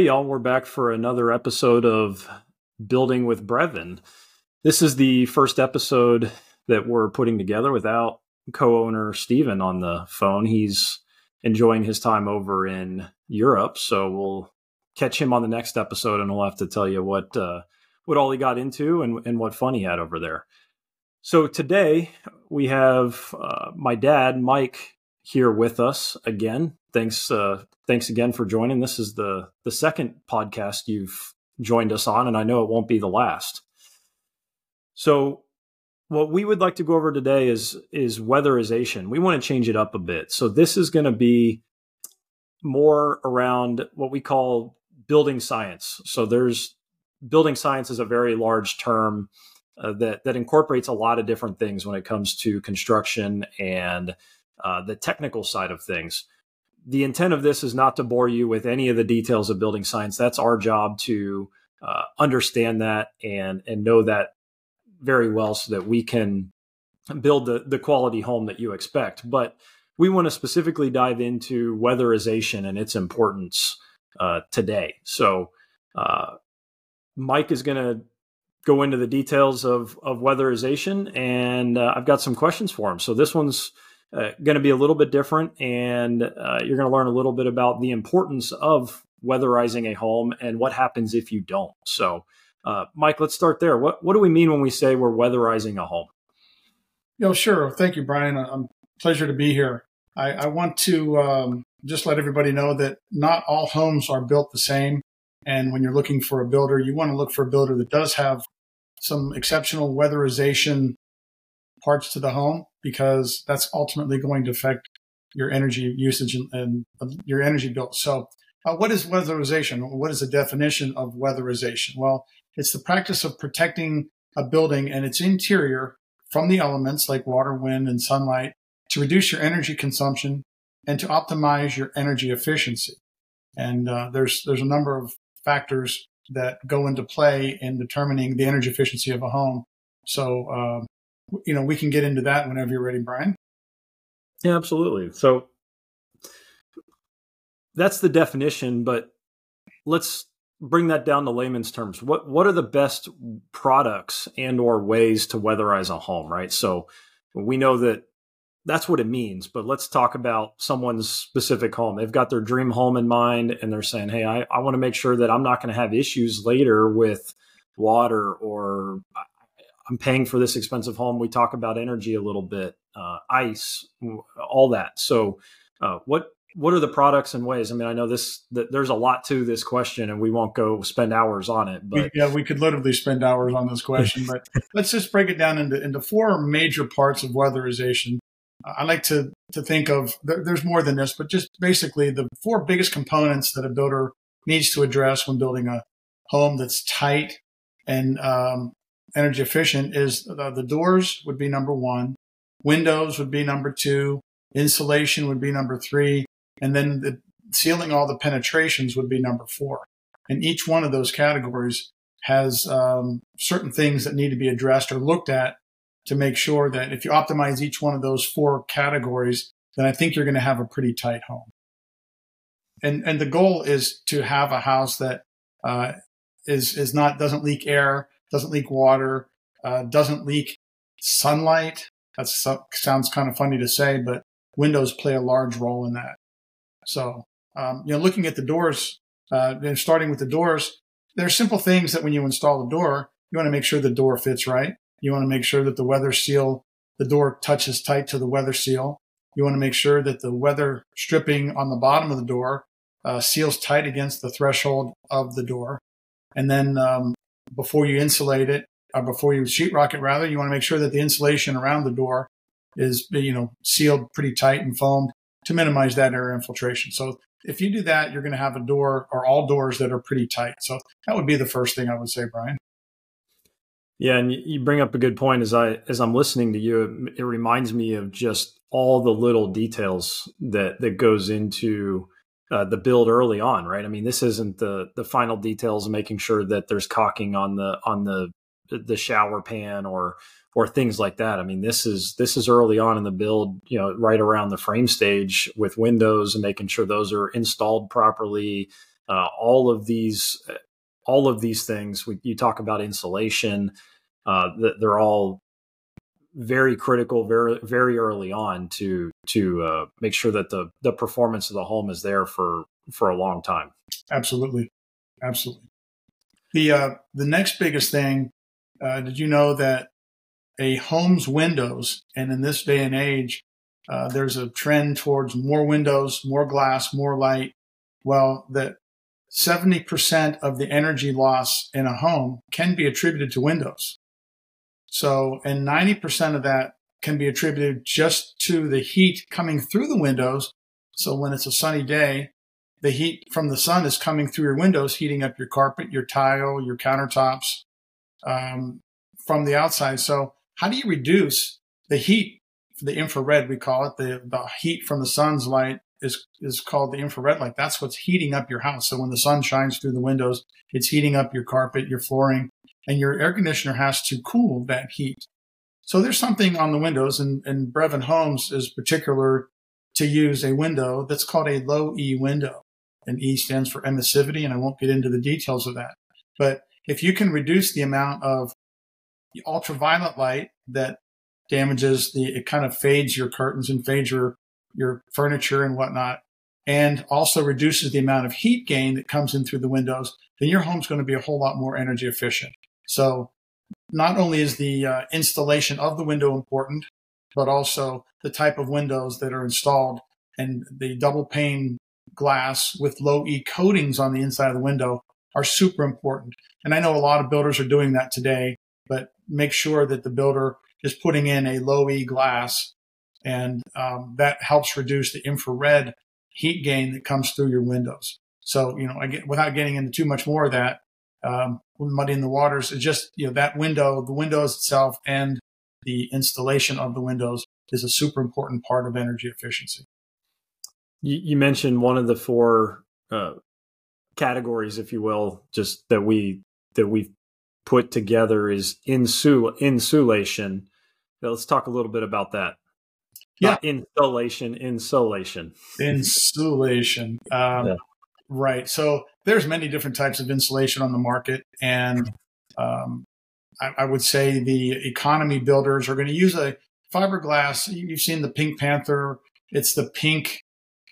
Y'all, we're back for another episode of Building with Breven. This is the first episode that we're putting together without co owner Stephen on the phone. He's enjoying his time over in Europe, so we'll catch him on the next episode and we'll have to tell you what, uh, what all he got into and, and what fun he had over there. So today we have uh, my dad, Mike, here with us again. Thanks, uh, thanks again for joining. This is the the second podcast you've joined us on, and I know it won't be the last. So, what we would like to go over today is is weatherization. We want to change it up a bit. So this is going to be more around what we call building science. So there's building science is a very large term uh, that that incorporates a lot of different things when it comes to construction and uh, the technical side of things. The intent of this is not to bore you with any of the details of building science. That's our job to uh, understand that and and know that very well, so that we can build the the quality home that you expect. But we want to specifically dive into weatherization and its importance uh, today. So, uh, Mike is going to go into the details of of weatherization, and uh, I've got some questions for him. So this one's uh, going to be a little bit different, and uh, you're going to learn a little bit about the importance of weatherizing a home and what happens if you don't. So, uh, Mike, let's start there. What what do we mean when we say we're weatherizing a home? You know, sure. Thank you, Bryan. I'm pleasure to be here. I, I want to um, just let everybody know that not all homes are built the same. And when you're looking for a builder, you want to look for a builder that does have some exceptional weatherization parts to the home because that's ultimately going to affect your energy usage and, and your energy bill. So, uh, what is weatherization? What is the definition of weatherization? Well, it's the practice of protecting a building and its interior from the elements like water, wind, and sunlight to reduce your energy consumption and to optimize your energy efficiency. And uh, there's there's a number of factors that go into play in determining the energy efficiency of a home. So, uh, you know, we can get into that whenever you're ready, Bryan. Yeah, absolutely. So that's the definition, but let's bring that down to layman's terms. What what are the best products and or ways to weatherize a home, right? So we know that that's what it means. But let's talk about someone's specific home. They've got their dream home in mind and they're saying, Hey, I, I want to make sure that I'm not going to have issues later with water or I'm paying for this expensive home. We talk about energy a little bit, uh, ice, all that. So, uh, what what are the products and ways? I mean, I know this that there's a lot to this question, and we won't go spend hours on it. But yeah, we could literally spend hours on this question. but let's just break it down into into four major parts of weatherization. I like to to think of there's more than this, but just basically the four biggest components that a builder needs to address when building a home that's tight and um, energy efficient is the, the doors would be number one, windows would be number two, insulation would be number three, and then the sealing all the penetrations would be number four. And each one of those categories has um, certain things that need to be addressed or looked at to make sure that if you optimize each one of those four categories, then I think you're going to have a pretty tight home. And and the goal is to have a house that uh, is is not doesn't leak air, doesn't leak water, uh, doesn't leak sunlight. That sounds kind of funny to say, but windows play a large role in that. So um, you know, looking at the doors uh, and starting with the doors, there are simple things that when you install the door, you want to make sure the door fits right. You want to make sure that the weather seal, the door touches tight to the weather seal. You want to make sure that the weather stripping on the bottom of the door uh, seals tight against the threshold of the door. And then um, before you insulate it, or before you sheetrock it, rather, you want to make sure that the insulation around the door is, you know, sealed pretty tight and foamed to minimize that air infiltration. So if you do that, you're going to have a door or all doors that are pretty tight. So that would be the first thing I would say, Bryan. Yeah, and you bring up a good point. As I as I'm listening to you, it, it reminds me of just all the little details that that goes into uh, the build early on, right? I mean, this isn't the the final details, making sure that there's caulking on the on the the shower pan or or things like that. I mean, this is this is early on in the build, you know, right around the frame stage with windows and making sure those are installed properly, uh, all of these all of these things. We, you talk about insulation; uh, they're all very critical, very very early on to to uh, make sure that the the performance of the home is there for for a long time. Absolutely, absolutely. The uh, the next biggest thing. Uh, did you know that a home's windows, and in this day and age, uh, there's a trend towards more windows, more glass, more light. Well, that 70% of the energy loss in a home can be attributed to windows. So, and 90% of that can be attributed just to the heat coming through the windows. So when it's a sunny day, the heat from the sun is coming through your windows, heating up your carpet, your tile, your countertops um, from the outside. So how do you reduce the heat, the infrared, we call it, the, the heat from the sun's light is, is called the infrared light. That's what's heating up your house. So when the sun shines through the windows, it's heating up your carpet, your flooring, and your air conditioner has to cool that heat. So there's something on the windows, and, and Breven Homes is particular to use a window that's called a low E window. And E stands for emissivity, and I won't get into the details of that. But if you can reduce the amount of ultraviolet light that damages the, it kind of fades your curtains and fades your, your furniture and whatnot, and also reduces the amount of heat gain that comes in through the windows, then your home's going to be a whole lot more energy efficient. So not only is the uh, installation of the window important, but also the type of windows that are installed and the double pane glass with low E coatings on the inside of the window are super important. And I know a lot of builders are doing that today, but make sure that the builder is putting in a low E glass and um, that helps reduce the infrared heat gain that comes through your windows. So, you know, without getting into too much more of that, um, muddy in the waters. It's just, you know, that window, the windows itself and the installation of the windows is a super important part of energy efficiency. You, you mentioned one of the four uh, categories, if you will, just that we that we've put together is insul- insulation. let's talk a little bit about that. Yeah, Not installation, insulation. Insulation. Um, yeah. Right. So there's many different types of insulation on the market, and um, I, I, would say the economy builders are going to use a fiberglass. You've seen the Pink Panther. It's the pink.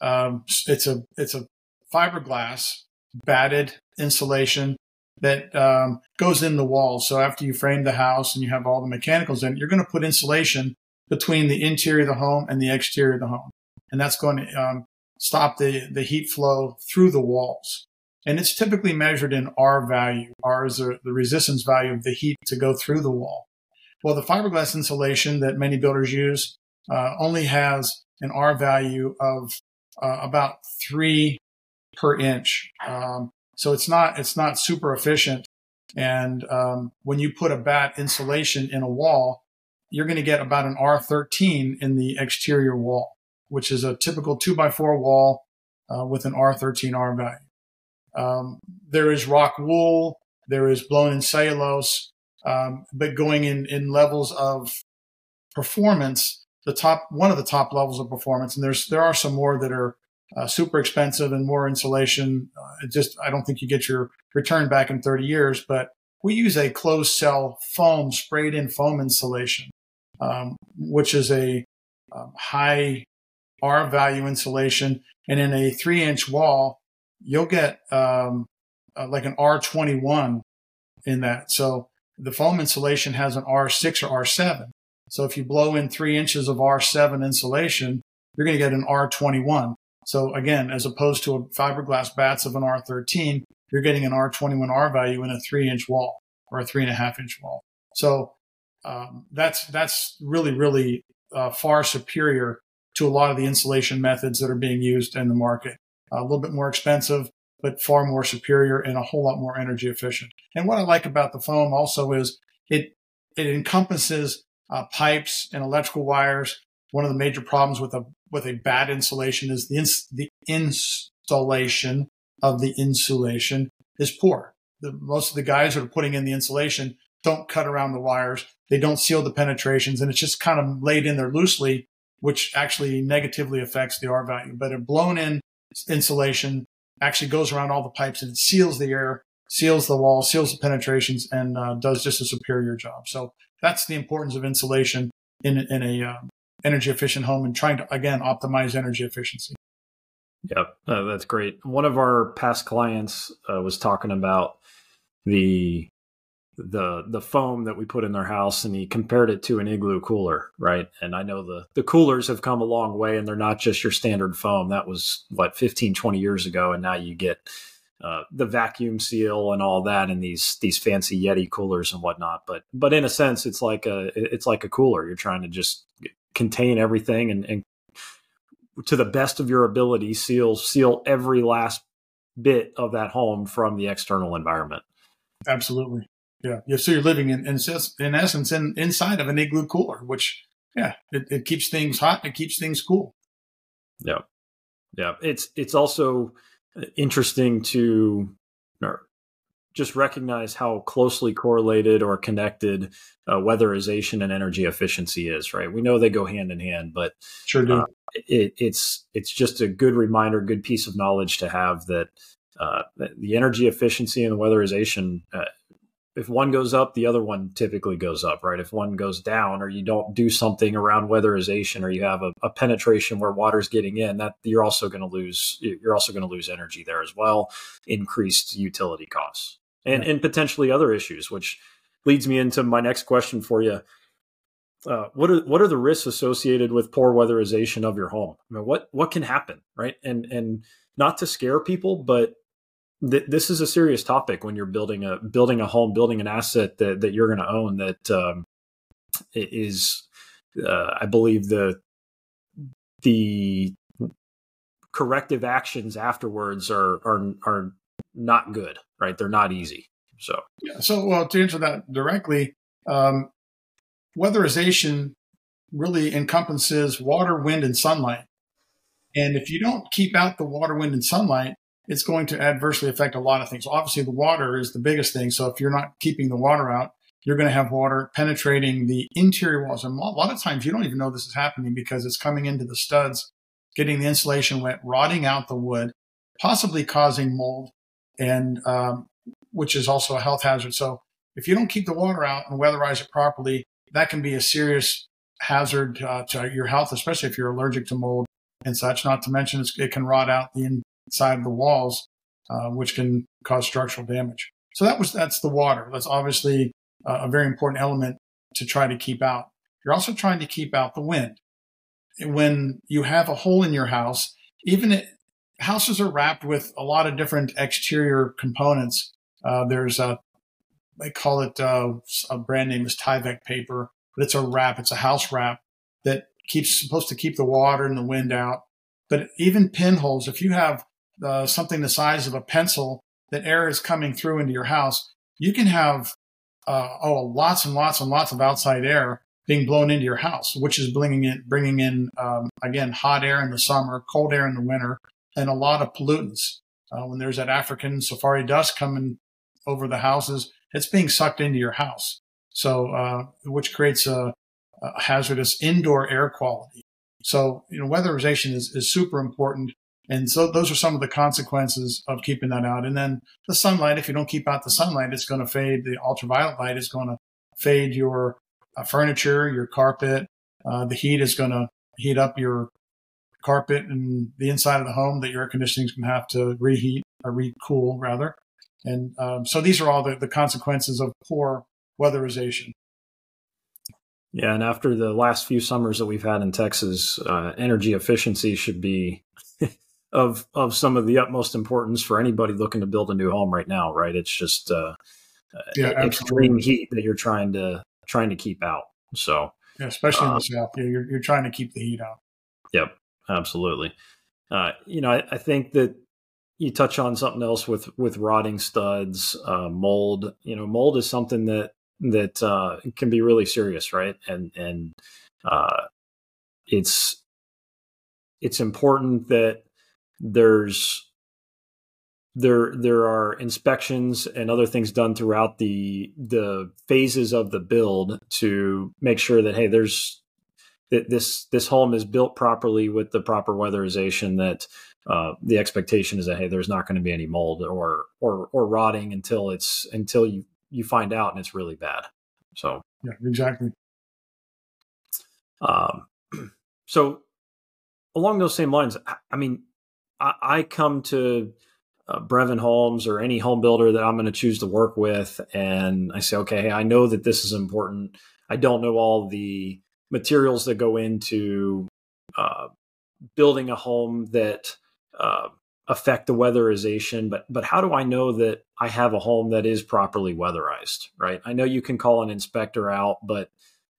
Um, it's a it's a fiberglass batted insulation that um, goes in the walls. So after you frame the house and you have all the mechanicals in, you're going to put insulation between the interior of the home and the exterior of the home, and that's going to um, stop the, the heat flow through the walls. And it's typically measured in R value. R is the, resistance value of the heat to go through the wall. Well, the fiberglass insulation that many builders use uh, only has an R value of uh, about three per inch. Um, so it's not it's not super efficient. And um, when you put a batt insulation in a wall, you're going to get about an R13 in the exterior wall which is a typical two by four wall uh, with an R13R value. Um, there is rock wool, there is blown in cellulose, um, but going in, in levels of performance, the top one of the top levels of performance, and there's there are some more that are uh, super expensive and more insulation. Uh, just I don't think you get your return back in 30 years, but we use a closed cell foam sprayed in foam insulation, um, which is a um, high R value insulation. And in a three inch wall, you'll get um, uh, like an R21 in that. So the foam insulation has an R6 or R7. So if you blow in three inches of R7 insulation, you're going to get an R21. So again, as opposed to a fiberglass batts of an R13, you're getting an R21R value in a three inch wall or a three and a half inch wall. So um, that's that's really really uh, far superior to a lot of the insulation methods that are being used in the market. A little bit more expensive, but far more superior and a whole lot more energy efficient. And what I like about the foam also is it it encompasses uh, pipes and electrical wires. One of the major problems with a with a batt insulation is the ins- the installation of the insulation is poor. The, most of the guys that are putting in the insulation don't cut around the wires. They don't seal the penetrations, and it's just kind of laid in there loosely which actually negatively affects the R value. But a blown in insulation actually goes around all the pipes and it seals the air, seals the wall, seals the penetrations, and uh, does just a superior job. So that's the importance of insulation in in a um, energy efficient home and trying to again optimize energy efficiency. Yep, uh, that's great. One of our past clients uh, was talking about the the the foam that we put in their house and he compared it to an igloo cooler right? And i know the the coolers have come a long way and they're not just your standard foam. That was what 15 20 years ago and now you get uh, the vacuum seal and all that and these these fancy yeti coolers and whatnot. But but in a sense it's like a it's like a cooler. You're trying to just contain everything and, and to the best of your ability seal seal every last bit of that home from the external environment. Absolutely yeah. yeah. So you're living in, in, in essence in, inside of an igloo cooler, which, yeah, it, it keeps things hot and it keeps things cool. Yeah. Yeah. It's, it's also interesting to just recognize how closely correlated or connected uh, weatherization and energy efficiency is, right? We know they go hand in hand, but sure do. Uh, it, it's, it's just a good reminder, good piece of knowledge to have that uh, the energy efficiency and the weatherization uh, if one goes up, the other one typically goes up, right? If one goes down, or you don't do something around weatherization, or you have a, a penetration where water's getting in, that you're also going to lose. You're also going to lose energy there as well, increased utility costs, and yeah. and potentially other issues. Which leads me into my next question for you. Uh, what are what are the risks associated with poor weatherization of your home? I mean, what what can happen, right? And and not to scare people, but th- this is a serious topic when you're building a building a home, building an asset that that you're going to own. That um, is, uh, I believe the the corrective actions afterwards are are are not good, right? They're not easy. So yeah. So well, to answer that directly, um, weatherization really encompasses water, wind, and sunlight. And if you don't keep out the water, wind, and sunlight, it's going to adversely affect a lot of things. Obviously, the water is the biggest thing. So if you're not keeping the water out, you're going to have water penetrating the interior walls. And a lot of times you don't even know this is happening because it's coming into the studs, getting the insulation wet, rotting out the wood, possibly causing mold, and um, which is also a health hazard. So if you don't keep the water out and weatherize it properly, that can be a serious hazard uh, to your health, especially if you're allergic to mold and such. Not to mention it can rot out the in, side of the walls, uh, which can cause structural damage. So that was that's the water. That's obviously uh, a very important element to try to keep out. You're also trying to keep out the wind. When you have a hole in your house, even it, houses are wrapped with a lot of different exterior components. Uh, there's a they call it uh, a brand name is Tyvek paper, but it's a wrap. It's a house wrap that keeps supposed to keep the water and the wind out. But even pinholes, if you have uh, something the size of a pencil that air is coming through into your house, you can have uh, oh lots and lots and lots of outside air being blown into your house, which is bringing in bringing in um, again hot air in the summer, cold air in the winter, and a lot of pollutants. Uh, when there's that African safari dust coming over the houses, it's being sucked into your house. So, uh, which creates a, a, hazardous indoor air quality. So, you know, weatherization is, is super important. And so those are some of the consequences of keeping that out. And then the sunlight, if you don't keep out the sunlight, it's going to fade. The ultraviolet light is going to fade your uh, furniture, your carpet. Uh, the heat is going to heat up your carpet and the inside of the home that your air conditioning is going to have to reheat or recool rather. And um, so these are all the, the consequences of poor weatherization. Yeah, and after the last few summers that we've had in Texas, uh, energy efficiency should be of of some of the utmost importance for anybody looking to build a new home right now. Right? It's just uh, yeah, extreme heat that you're trying to trying to keep out. So yeah, especially uh, in the south, yeah, you're you're trying to keep the heat out. Yep, absolutely. Uh, you know, I, I, think that you touch on something else with with rotting studs, uh, mold. You know, mold is something that that uh, can be really serious, right? And and uh, it's it's important that there's there there are inspections and other things done throughout the the phases of the build to make sure that hey there's that this this home is built properly with the proper weatherization that uh, the expectation is that hey there's not going to be any mold or or or rotting until it's until you you find out and it's really bad. So. Yeah exactly. Um so along those same lines i mean i, I come to uh, Breven Homes or any home builder that I'm going to choose to work with, and I say, okay, I know that this is important. I don't know all the materials that go into uh, building a home that uh, affect the weatherization, but but how do I know that I have a home that is properly weatherized? Right? I know you can call an inspector out, but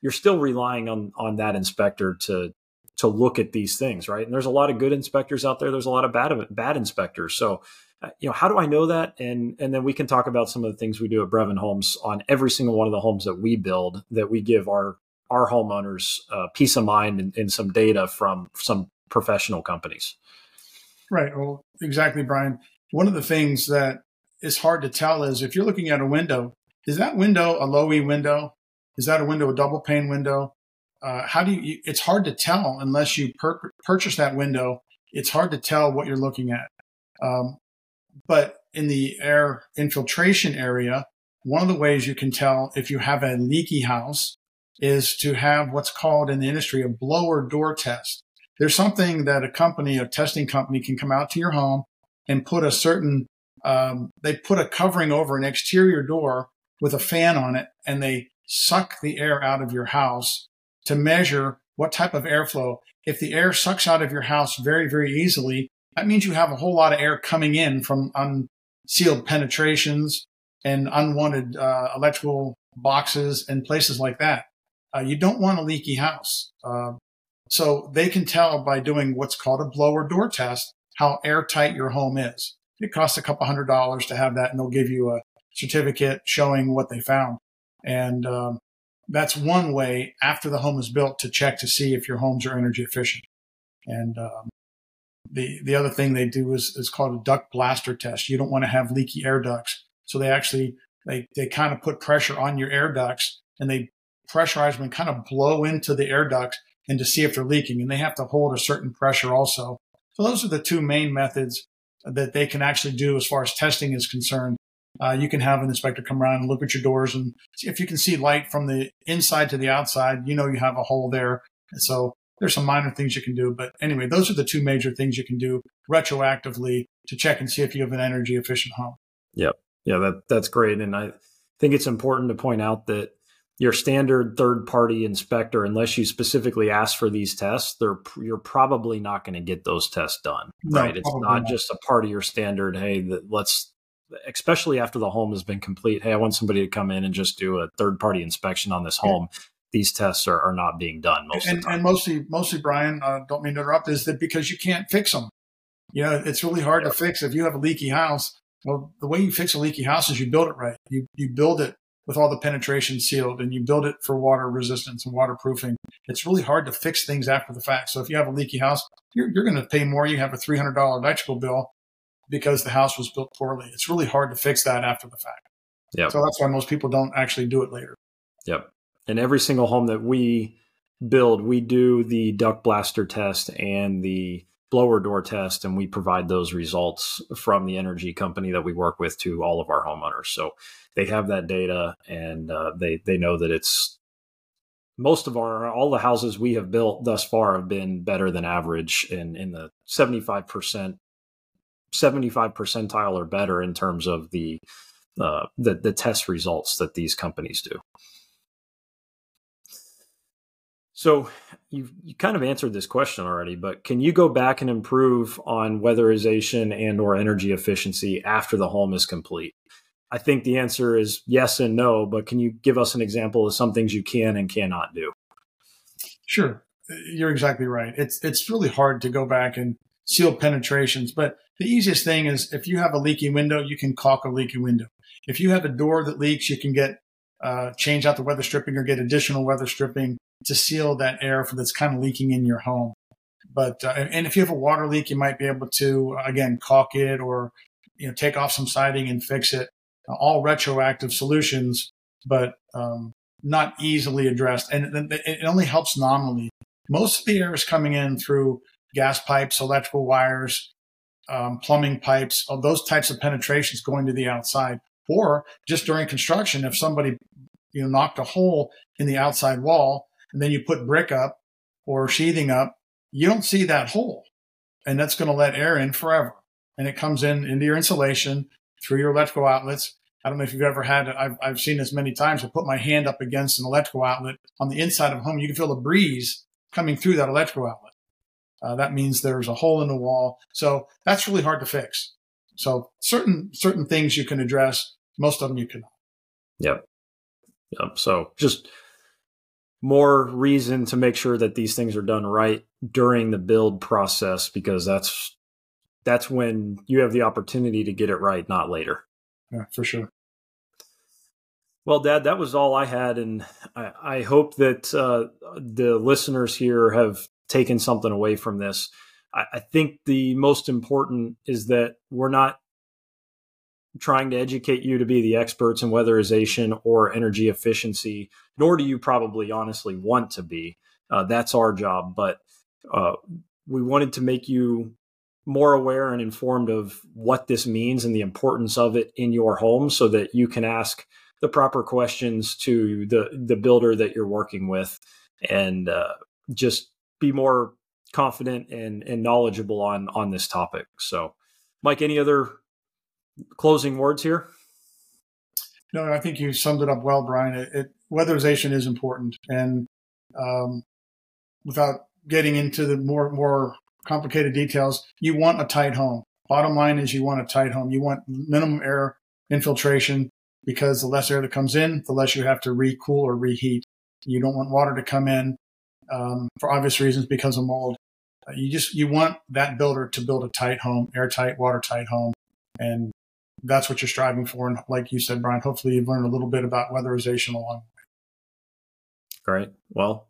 you're still relying on on that inspector to to look at these things, right? And there's a lot of good inspectors out there. There's a lot of bad bad inspectors. So uh, you know, how do I know that? And and then we can talk about some of the things we do at Breven Homes on every single one of the homes that we build that we give our our homeowners uh, peace of mind and, and, some data from some professional companies. Right. Well, exactly, Bryan. One of the things that is hard to tell is if you're looking at a window, is that window a low E window? Is that a window a double pane window? Uh, how do you? It's hard to tell unless you per- purchase that window. It's hard to tell what you're looking at. Um, but in the air infiltration area, one of the ways you can tell if you have a leaky house is to have what's called in the industry a blower door test. There's something that a company, a testing company can come out to your home and put a certain, um, they put a covering over an exterior door with a fan on it and they suck the air out of your house to measure what type of airflow. If the air sucks out of your house very, very easily, that means you have a whole lot of air coming in from unsealed penetrations and unwanted uh, electrical boxes and places like that. Uh, you don't want a leaky house. Uh, so they can tell by doing what's called a blower door test how airtight your home is. It costs a couple hundred dollars to have that, and they'll give you a certificate showing what they found. And um, that's one way after the home is built to check to see if your homes are energy efficient. And um, the the other thing they do is is called a duct blaster test. You don't want to have leaky air ducts, so they actually they they kind of put pressure on your air ducts and they pressurize them and kind of blow into the air ducts and to see if they're leaking. And they have to hold a certain pressure also. So those are the two main methods that they can actually do as far as testing is concerned. Uh, you can have an inspector come around and look at your doors and see if you can see light from the inside to the outside. You know you have a hole there. And so there's some minor things you can do. But anyway, those are the two major things you can do retroactively to check and see if you have an energy efficient home. Yep. Yeah, that that's great. And I think it's important to point out that your standard third party inspector, unless you specifically ask for these tests, they're you're probably not going to get those tests done. No, right. It's not, not, just a part of your standard, hey, that let's especially after the home has been complete, hey, I want somebody to come in and just do a third party inspection on this home. Yeah these tests are, are not being done most and, of the time. And mostly, mostly, Bryan, uh, don't mean to interrupt, is that because you can't fix them. You know, it's really hard yep. to fix if you have a leaky house. Well, the way you fix a leaky house is you build it right. You you build it with all the penetration sealed, and you build it for water resistance and waterproofing. It's really hard to fix things after the fact. So if you have a leaky house, you're you're going to pay more. You have a three hundred dollar electrical bill because the house was built poorly. It's really hard to fix that after the fact. Yeah. So that's why most people don't actually do it later. Yep in every single home that we build, we do the duct blaster test and the blower door test, and we provide those results from the energy company that we work with to all of our homeowners. So they have that data, and uh, they they know that it's most of our all the houses we have built thus far have been better than average in in the seventy five percent. 75 percentile or better in terms of the uh, the the test results that these companies do. So you you kind of answered this question already, but can you go back and improve on weatherization and or energy efficiency after the home is complete? I think the answer is yes and no, but can you give us an example of some things you can and cannot do? Sure. You're exactly right. It's it's really hard to go back and seal penetrations, but the easiest thing is if you have a leaky window, you can caulk a leaky window. If you have a door that leaks, you can get uh, change out the weather stripping or get additional weather stripping to seal that air that's kind of leaking in your home. But uh, and if you have a water leak, you might be able to again caulk it or you know take off some siding and fix it. Uh, all retroactive solutions, but um, not easily addressed, and it only helps nominally. most of the air is coming in through gas pipes, electrical wires, um, plumbing pipes, all those types of penetrations going to the outside. Or just during construction, if somebody you know knocked a hole in the outside wall and then you put brick up or sheathing up, you don't see that hole, and that's going to let air in forever, and it comes in into your insulation through your electrical outlets. I don't know if you've ever had. I've, I've seen this many times. I put my hand up against an electrical outlet on the inside of a home. You can feel the breeze coming through that electrical outlet. Uh, that means there's a hole in the wall. So that's really hard to fix. So certain certain things you can address. Most of them you cannot. Yep. Yep. So just more reason to make sure that these things are done right during the build process because that's that's when you have the opportunity to get it right, not later. Yeah, for sure. Well, Dad, that was all I had, and I, I hope that uh, the listeners here have taken something away from this. I, I think the most important is that we're not trying to educate you to be the experts in weatherization or energy efficiency, nor do you probably honestly want to be. Uh, that's our job. But uh, we wanted to make you more aware and informed of what this means and the importance of it in your home so that you can ask the proper questions to the, the builder that you're working with and uh, just be more confident and, and knowledgeable on on this topic. So, Mike, any other closing words here? No, I think you summed it up well, Bryan. It, it weatherization is important, and um, without getting into the more more complicated details, you want a tight home. Bottom line is you want a tight home. You want minimum air infiltration because the less air that comes in, the less you have to recool or reheat. You don't want water to come in um, for obvious reasons because of mold. Uh, you just you want that builder to build a tight home, airtight, watertight home, and that's what you're striving for. And like you said, Bryan, hopefully you've learned a little bit about weatherization along the way. Great. Well,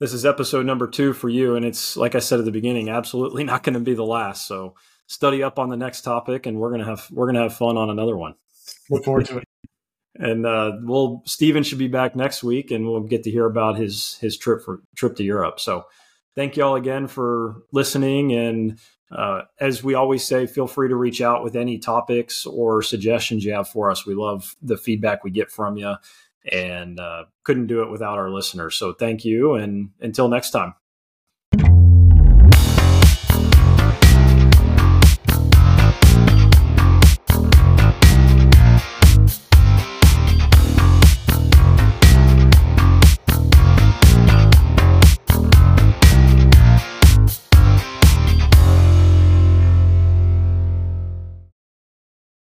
this is episode number two for you, and it's like I said at the beginning, absolutely not going to be the last. So study up on the next topic, and we're gonna have we're gonna have fun on another one. Look forward to it. And uh, we'll Stephen should be back next week, and we'll get to hear about his his trip for trip to Europe. So, thank you all again for listening. And uh, as we always say, feel free to reach out with any topics or suggestions you have for us. We love the feedback we get from you, and uh, couldn't do it without our listeners. So, thank you, and until next time.